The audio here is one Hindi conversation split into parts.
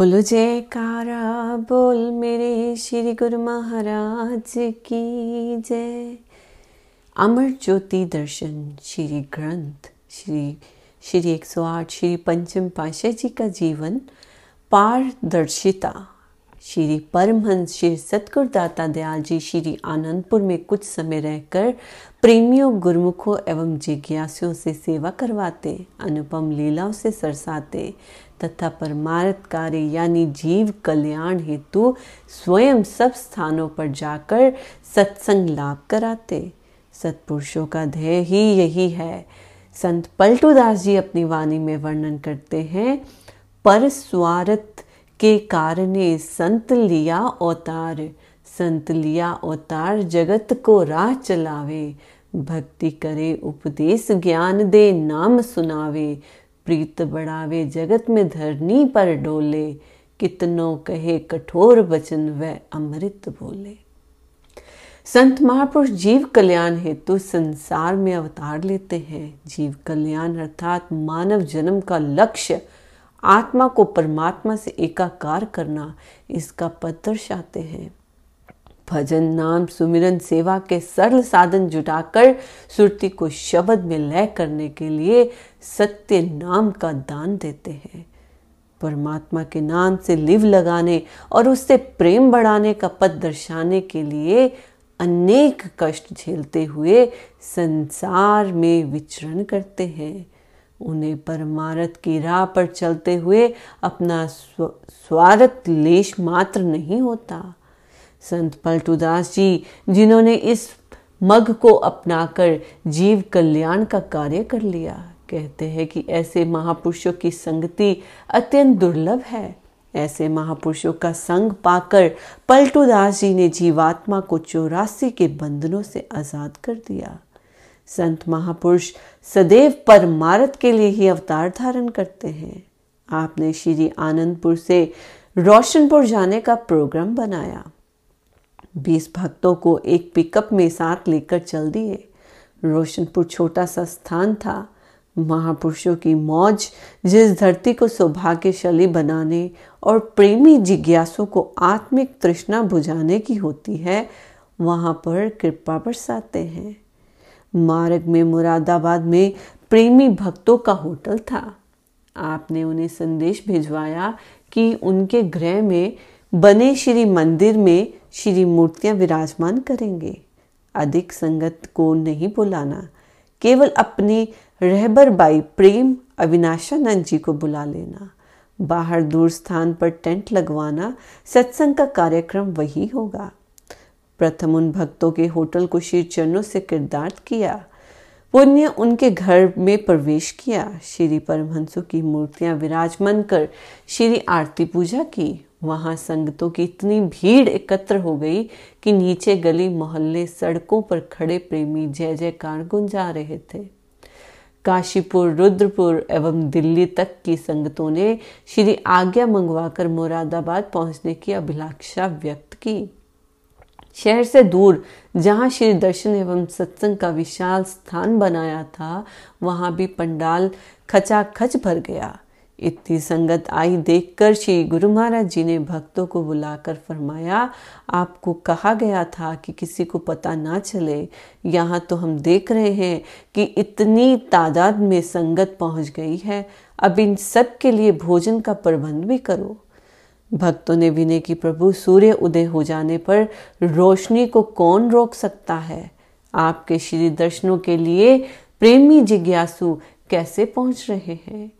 बोलो, जयकारा, बोल मेरे श्री गुरु महाराज की जय। अमर ज्योति दर्शन, श्री ग्रंथ, श्री श्री 108 श्री पंचम पाशाह जी का जीवन, पारदर्शिता। श्री परमहंस, श्री सतगुरुदाता दयाल जी, श्री आनंदपुर में कुछ समय रहकर प्रेमियों, गुरुमुखों एवं जिज्ञासियों से सेवा करवाते, अनुपम लीलाओं से सरसाते तथा परमार्थ यानी जीव कल्याण हेतु स्वयं सब स्थानों पर जाकर सत्संग लाभ कराते। सत्पुरुषों का ध्येय ही यही है। संत पलटूदास जी अपनी वाणी में वर्णन करते हैं, पर स्वार्थ के कारण संत लिया अवतार, संत लिया अवतार जगत को राह चलावे। भक्ति करे उपदेश ज्ञान दे नाम सुनावे। प्रीत बढ़ावे, जगत में धरनी पर डोले। कितनों कहे कठोर वचन व अमृत बोले। संत महापुरुष जीव कल्याण हेतु संसार में अवतार लेते हैं। जीव कल्याण अर्थात मानव जन्म का लक्ष्य, आत्मा को परमात्मा से एकाकार करना, इसका पद दर्शाते हैं। भजन नाम सुमिरन सेवा के सरल साधन जुटाकर सुरती को शब्द में लय करने के लिए सत्य नाम का दान देते हैं। परमात्मा के नाम से लिव लगाने और उससे प्रेम बढ़ाने का पद दर्शाने के लिए अनेक कष्ट झेलते हुए संसार में विचरण करते हैं। उन्हें परमारथ की राह पर चलते हुए अपना स्वार्थ लेश मात्र नहीं होता। संत पलटूदास जी, जिन्होंने इस मग को अपनाकर जीव कल्याण का कार्य कर लिया। कहते हैं कि ऐसे महापुरुषों की संगति अत्यंत दुर्लभ है। ऐसे महापुरुषों का संग पाकर पलटूदास जी ने जीवात्मा को चौरासी के बंधनों से आज़ाद कर दिया। संत महापुरुष सदैव परमारथ के लिए ही अवतार धारण करते हैं। आपने श्री आनंदपुर से रोशनपुर जाने का प्रोग्राम बनाया। बीस भक्तों को एक पिकअप में साथ लेकर चल दिए। रोशनपुर छोटा सा स्थान था। महापुरुषों की मौज, जिस धरती को सौभाग्यशाली बनाने और प्रेमी जिज्ञासों को आत्मिक तृष्णा बुझाने की होती है, वहाँ पर कृपा बरसाते हैं। मार्ग में मुरादाबाद में प्रेमी भक्तों का होटल था। आपने उन्हें संदेश भिजवाया कि उनके गृह में बने श्री मंदिर में श्री मूर्तियाँ विराजमान करेंगे। अधिक संगत को नहीं बुलाना, केवल अपनी रहबर बाई प्रेम अविनाशानंद जी को बुला लेना। बाहर दूर स्थान पर टेंट लगवाना, सत्संग का कार्यक्रम वही होगा। प्रथम उन भक्तों के होटल को श्री चरणों से किरदार किया। पुण्य उनके घर में प्रवेश किया। श्री परमहंसों की मूर्तियाँ विराजमान कर श्री आरती पूजा की। वहाँ संगतों की इतनी भीड़ एकत्र हो गई कि नीचे गली मोहल्ले सड़कों पर खड़े प्रेमी जय जयकार गुंजा रहे थे। काशीपुर, रुद्रपुर एवं दिल्ली तक की संगतों ने श्री आज्ञा मंगवाकर मुरादाबाद पहुँचने की अभिलाषा व्यक्त की। शहर से दूर, जहाँ श्री दर्शन एवं सत्संग का विशाल स्थान बनाया था, वहाँ भी पंडाल खचाखच भर गया। इतनी संगत आई देखकर श्री गुरु महाराज जी ने भक्तों को बुलाकर फरमाया, आपको कहा गया था कि किसी को पता ना चले, यहाँ तो हम देख रहे हैं कि इतनी तादाद में संगत पहुँच गई है, अब इन सब के लिए भोजन का प्रबंध भी करो। भक्तों ने विनय की, प्रभु, सूर्य उदय हो जाने पर रोशनी को कौन रोक सकता है? आपके श्री दर्शनों के लिए प्रेमी जिज्ञासु कैसे पहुँच रहे हैं?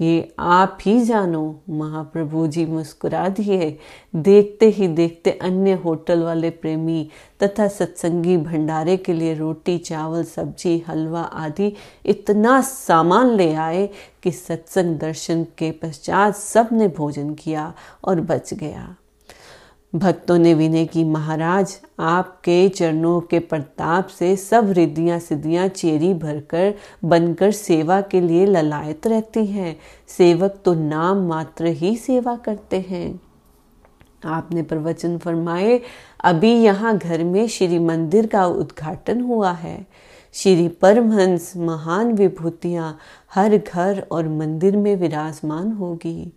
ये आप ही जानो, महाप्रभु जी मुस्कुरा दिए। देखते ही देखते अन्य होटल वाले प्रेमी तथा सत्संगी भंडारे के लिए रोटी, चावल, सब्ज़ी, हलवा आदि इतना सामान ले आए कि सत्संग दर्शन के पश्चात सबने भोजन किया और बच गया। भक्तों ने विनय की, महाराज, आपके चरणों के प्रताप से सब रिद्धियाँ सिद्धियाँ चेरी भरकर बनकर सेवा के लिए ललायत रहती हैं। सेवक तो नाम मात्र ही सेवा करते हैं। आपने प्रवचन फरमाए, अभी यहाँ घर में श्री मंदिर का उद्घाटन हुआ है। श्री परमहंस महान विभूतियाँ हर घर और मंदिर में विराजमान होगी।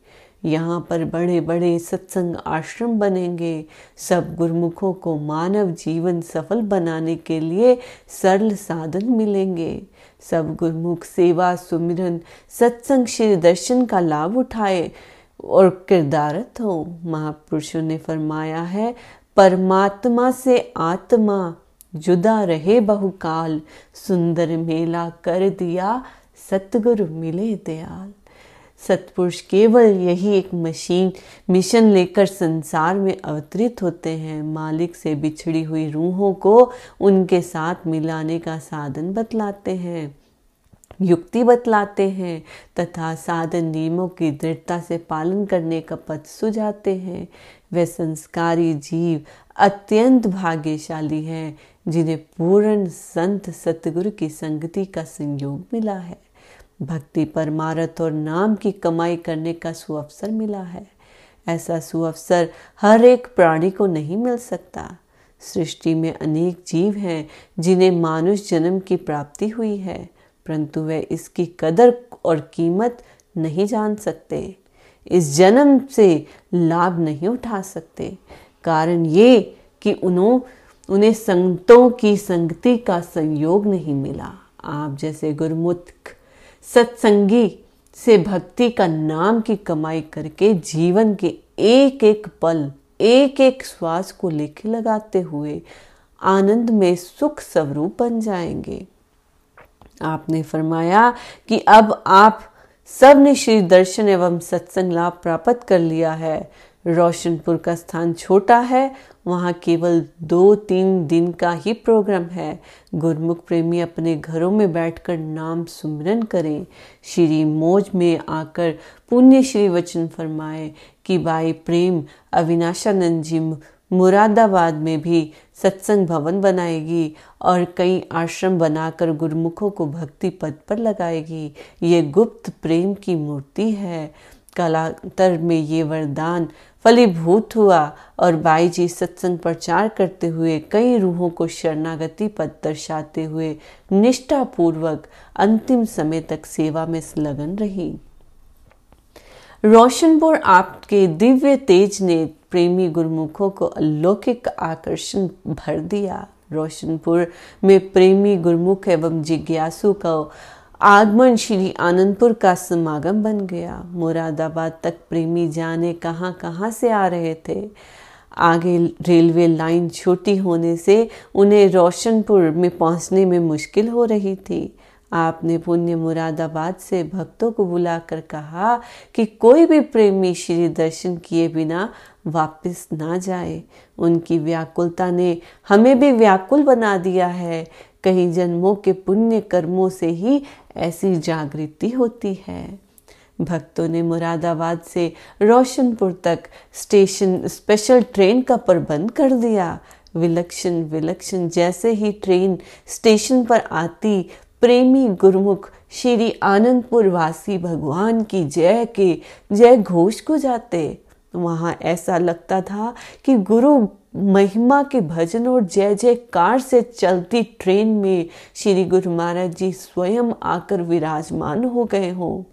यहाँ पर बड़े बड़े सत्संग आश्रम बनेंगे। सब गुरुमुखों को मानव जीवन सफल बनाने के लिए सरल साधन मिलेंगे। सब गुरुमुख सेवा सुमिरन सत्संग श्री दर्शन का लाभ उठाए और किरदारत हो। महापुरुषों ने फरमाया है, परमात्मा से आत्मा जुदा रहे बहुकाल, सुंदर मेला कर दिया, सतगुरु मिले दयाल। सतपुरुष केवल यही एक मशीन, मिशन लेकर संसार में अवतरित होते हैं। मालिक से बिछड़ी हुई रूहों को उनके साथ मिलाने का साधन बतलाते हैं, युक्ति बतलाते हैं, तथा साधन नियमों की दृढ़ता से पालन करने का पथ सुझाते हैं। वे संस्कारी जीव अत्यंत भाग्यशाली हैं, जिन्हें पूर्ण संत सतगुरु की संगति का संयोग मिला है। भक्ति परमारथ और नाम की कमाई करने का सुअवसर मिला है। ऐसा सुअवसर हर एक प्राणी को नहीं मिल सकता। सृष्टि में अनेक जीव हैं, जिन्हें मानुष जन्म की प्राप्ति हुई है, परंतु वे इसकी कदर और कीमत नहीं जान सकते। इस जन्म से लाभ नहीं उठा सकते। कारण ये कि उन्हों, उन्हें संतों की संगति का संयोग नहीं मिला। आप जैसे गुरमुख सत्संगी से भक्ति का नाम की कमाई करके जीवन के एक एक पल एक एक श्वास को लेखे लगाते हुए आनंद में सुख स्वरूप बन जाएँगे। आपने फरमाया कि अब आप सबने श्री दर्शन एवं सत्संग लाभ प्राप्त कर लिया है। रोशनपुर का स्थान छोटा है, वहाँ केवल दो तीन दिन का ही प्रोग्राम है। गुरमुख प्रेमी अपने घरों में बैठकर नाम सुमरन करें। श्री मौज में आकर पुण्य श्री वचन फरमाए कि भाई प्रेम अविनाशानंद जी मुरादाबाद में भी सत्संग भवन बनाएगी और कई आश्रम बनाकर गुरमुखों को भक्ति पद पर लगाएगी। ये गुप्त प्रेम की मूर्ति है। कालांतर में ये वरदान फलीभूत हुआ और बाई जी सत्संग प्रचार करते हुए कई रूहों को शरणागति पद दर्शाते हुए निष्ठा पूर्वक अंतिम समय तक सेवा में संलग्न रही। रोशनपुर आपके दिव्य तेज ने प्रेमी गुरुमुखों को अलौकिक आकर्षण भर दिया। रोशनपुर में प्रेमी गुरुमुख एवं जिज्ञासु का आगमन श्री आनंदपुर का समागम बन गया। मुरादाबाद तक प्रेमी जाने कहाँ कहाँ से आ रहे थे? आगे रेलवे लाइन छोटी होने से उन्हें रोशनपुर में पहुँचने में मुश्किल हो रही थी। आपने पुण्य मुरादाबाद से भक्तों को बुलाकर कहा कि कोई भी प्रेमी श्री दर्शन किए बिना वापस ना जाए। उनकी व्याकुलता ने हमें भी व्याकुल बना दिया है। कई जन्मों के पुण्य कर्मों से ही ऐसी जागृति होती है। भक्तों ने मुरादाबाद से रोशनपुर तक स्टेशन स्पेशल ट्रेन का प्रबंध कर दिया। विलक्षण विलक्षण जैसे ही ट्रेन स्टेशन पर आती, प्रेमी गुरुमुख श्री आनंदपुर वासी भगवान की जय के जय घोष को जाते। वहाँ ऐसा लगता था कि गुरु महिमा के भजन और जय जयकार से चलती ट्रेन में श्री गुरु महाराज जी स्वयं आकर विराजमान हो गए हों।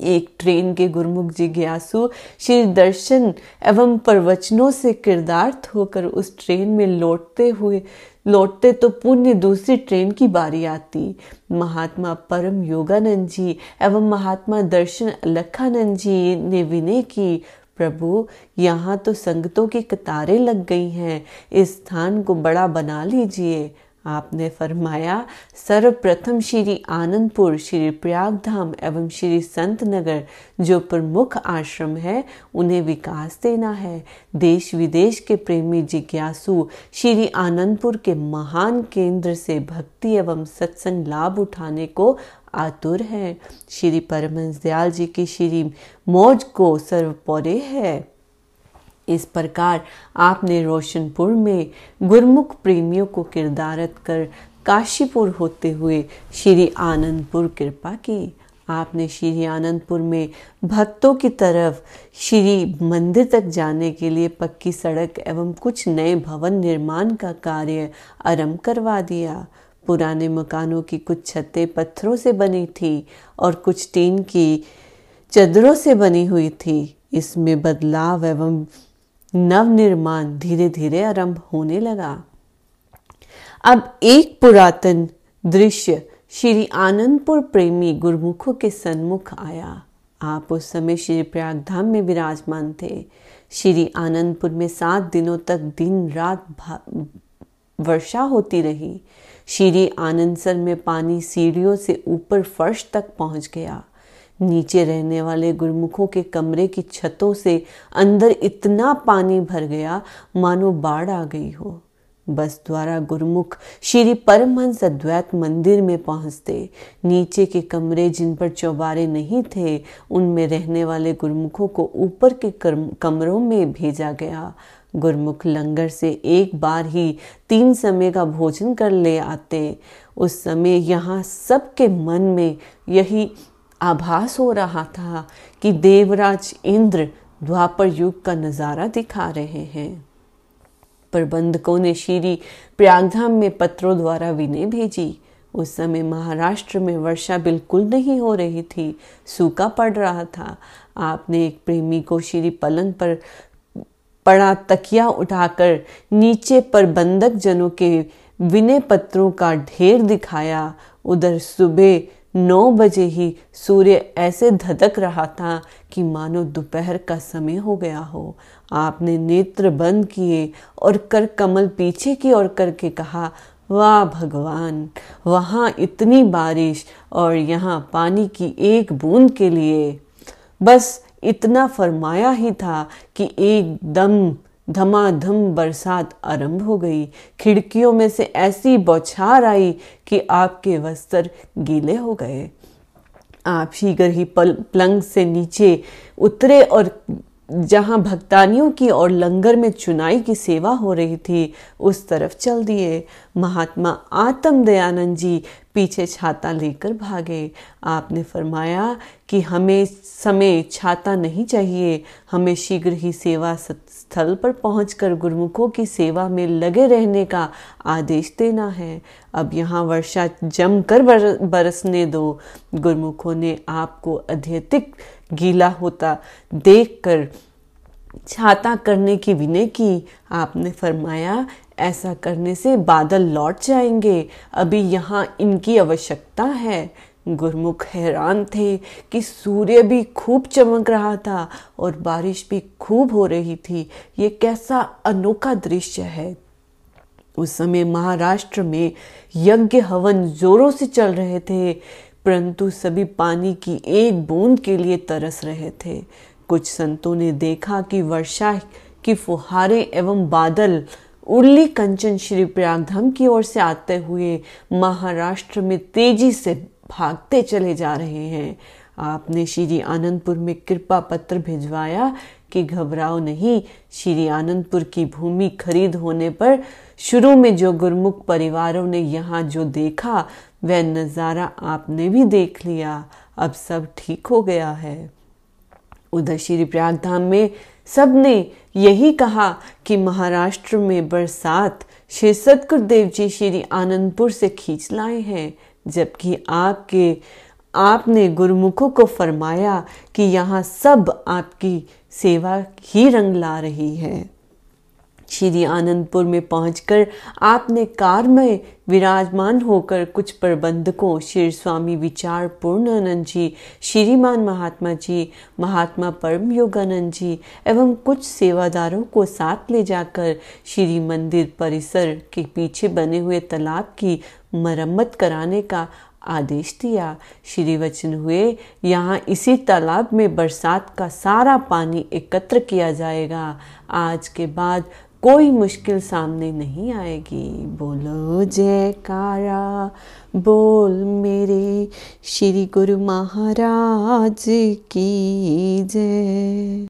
एक ट्रेन के गुरुमुख जिज्ञासु श्री दर्शन एवं प्रवचनों से किरदार्थ होकर उस ट्रेन में लौटते हुए, लौटते तो पुण्य दूसरी ट्रेन की बारी आती। महात्मा परम योगानंद जी एवं महात्मा दर्शन लखानंद जी ने विनय की प्रभु, यहाँ तो संगतों की कतारें लग गई हैं। इस स्थान को बड़ा बना लीजिए। आपने फरमाया, सर्वप्रथम श्री आनंदपुर, श्री प्रयागधाम एवं श्री संत नगर, जो प्रमुख आश्रम है, उन्हें विकास देना है। देश विदेश के प्रेमी जिज्ञासु, श्री आनंदपुर के महान केंद्र से भक्ति एवं सत्संग लाभ उठाने को आतुर है। श्री परमहंस दयाल जी की श्री मौज को सर्वपौरे है। इस प्रकार आपने रोशनपुर में गुरमुख प्रेमियों को किरदारत कर काशीपुर होते हुए श्री आनंदपुर कृपा की। आपने श्री आनंदपुर में भक्तों की तरफ़ श्री मंदिर तक जाने के लिए पक्की सड़क एवं कुछ नए भवन निर्माण का कार्य आरंभ करवा दिया। पुराने मकानों की कुछ छतें पत्थरों से बनी थी और कुछ टीन की चदरों से बनी हुई थी। इसमें बदलाव एवं नव निर्माण धीरे धीरे आरंभ होने लगा। अब एक पुरातन दृश्य श्री आनंदपुर प्रेमी गुरुमुखों के सन्मुख आया। आप उस समय श्री प्रयाग धाम में विराजमान थे। श्री आनंदपुर में सात दिनों तक दिन रात वर्षा होती रही। श्री आनंदसर में पानी सीढ़ियों से ऊपर फर्श तक पहुँच गया। नीचे रहने वाले गुरमुखों के कमरे की छतों से अंदर इतना पानी भर गया, मानो बाढ़ आ गई हो। बस द्वारा गुरमुख श्री परमहंस अद्वैत मंदिर में पहुँचते। नीचे के कमरे जिन पर चौबारे नहीं थे, उनमें रहने वाले गुरमुखों को ऊपर के कमरों में भेजा गया। गुरमुख लंगर से एक बार ही तीन समय का भोजन कर ले आते। उस समय यहाँ सबके मन में यही आभास हो रहा था कि देवराज इंद्र द्वापर युग का नज़ारा दिखा रहे हैं। प्रबंधकों ने श्री प्रयागधाम में पत्रों द्वारा विनय भेजी। उस समय महाराष्ट्र में वर्षा बिल्कुल नहीं हो रही थी, सूखा पड़ रहा था। आपने एक प्रेमी को श्री पलंग पर पड़ा तकिया उठाकर नीचे पर बंधक जनों के विनय पत्रों का ढेर दिखाया। उधर सुबह नौ बजे ही सूर्य ऐसे धधक रहा था कि मानो दोपहर का समय हो गया हो। आपने नेत्र बंद किए और कर कमल पीछे की ओर करके कहा, वाह भगवान, वहाँ इतनी बारिश और यहाँ पानी की एक बूंद के लिए। बस इतना फरमाया ही था कि एकदम धमाधम बरसात आरंभ हो गई। खिड़कियों में से ऐसी बौछार आई कि आपके वस्त्र गीले हो गए। आप शीघ्र ही पल, पलंग से नीचे उतरे और जहाँ भक्तानियों की और लंगर में चुनाई की सेवा हो रही थी, उस तरफ़ चल दिए। महात्मा आत्म दयानंद जी पीछे छाता लेकर भागे। आपने फरमाया कि हमें समय छाता नहीं चाहिए। हमें शीघ्र ही सेवा स्थल पर पहुंचकर गुरुमुखों की सेवा में लगे रहने का आदेश देना है। अब यहाँ वर्षा जमकर बर, बरसने दो। गुरुमुखों ने आपको अत्यधिक गीला होता देखकर छाता करने की विनय की। आपने फरमाया ऐसा करने से बादल लौट जाएँगे। अभी यहाँ इनकी आवश्यकता है। गुरमुख हैरान थे कि सूर्य भी खूब चमक रहा था और बारिश भी खूब हो रही थी। ये कैसा अनोखा दृश्य है। उस समय महाराष्ट्र में यज्ञ हवन जोरों से चल रहे थे, परंतु सभी पानी की एक बूंद के लिए तरस रहे थे। कुछ संतों ने देखा कि वर्षा की फुहारे एवं बादल उर्ली कंचन श्री प्रयागधाम की ओर से आते हुए महाराष्ट्र में तेज़ी से भागते चले जा रहे हैं। आपने श्री आनंदपुर में कृपा पत्र भिजवाया कि घबराओ नहीं, श्री आनंदपुर की भूमि खरीद होने पर शुरू में जो गुरमुख परिवारों ने यहाँ जो देखा, वह नज़ारा आपने भी देख लिया। अब सब ठीक हो गया है। उधर श्री प्रयाग धाम में सबने यही कहा कि महाराष्ट्र में बरसात श्री सतगुरुदेव जी श्री आनंदपुर से खींच लाए हैं, जबकि आपके, आपने गुरुमुखों को फरमाया कि यहाँ सब आपकी सेवा ही रंग ला रही है। श्री आनंदपुर में पहुंचकर आपने कार में विराजमान होकर कुछ प्रबंधकों श्री स्वामी विचार पूर्णानंद जी, श्रीमान महात्मा जी, महात्मा परम योगानंद जी एवं कुछ सेवादारों को साथ ले जाकर श्री मंदिर परिसर के पीछे बने हुए तालाब की मरम्मत कराने का आदेश दिया। श्री वचन हुए, यहाँ इसी तालाब में बरसात का सारा पानी एकत्र किया जाएगा। आज के बाद कोई मुश्किल सामने नहीं आएगी। बोलो जयकारा बोल मेरे श्री गुरु महाराज की जय।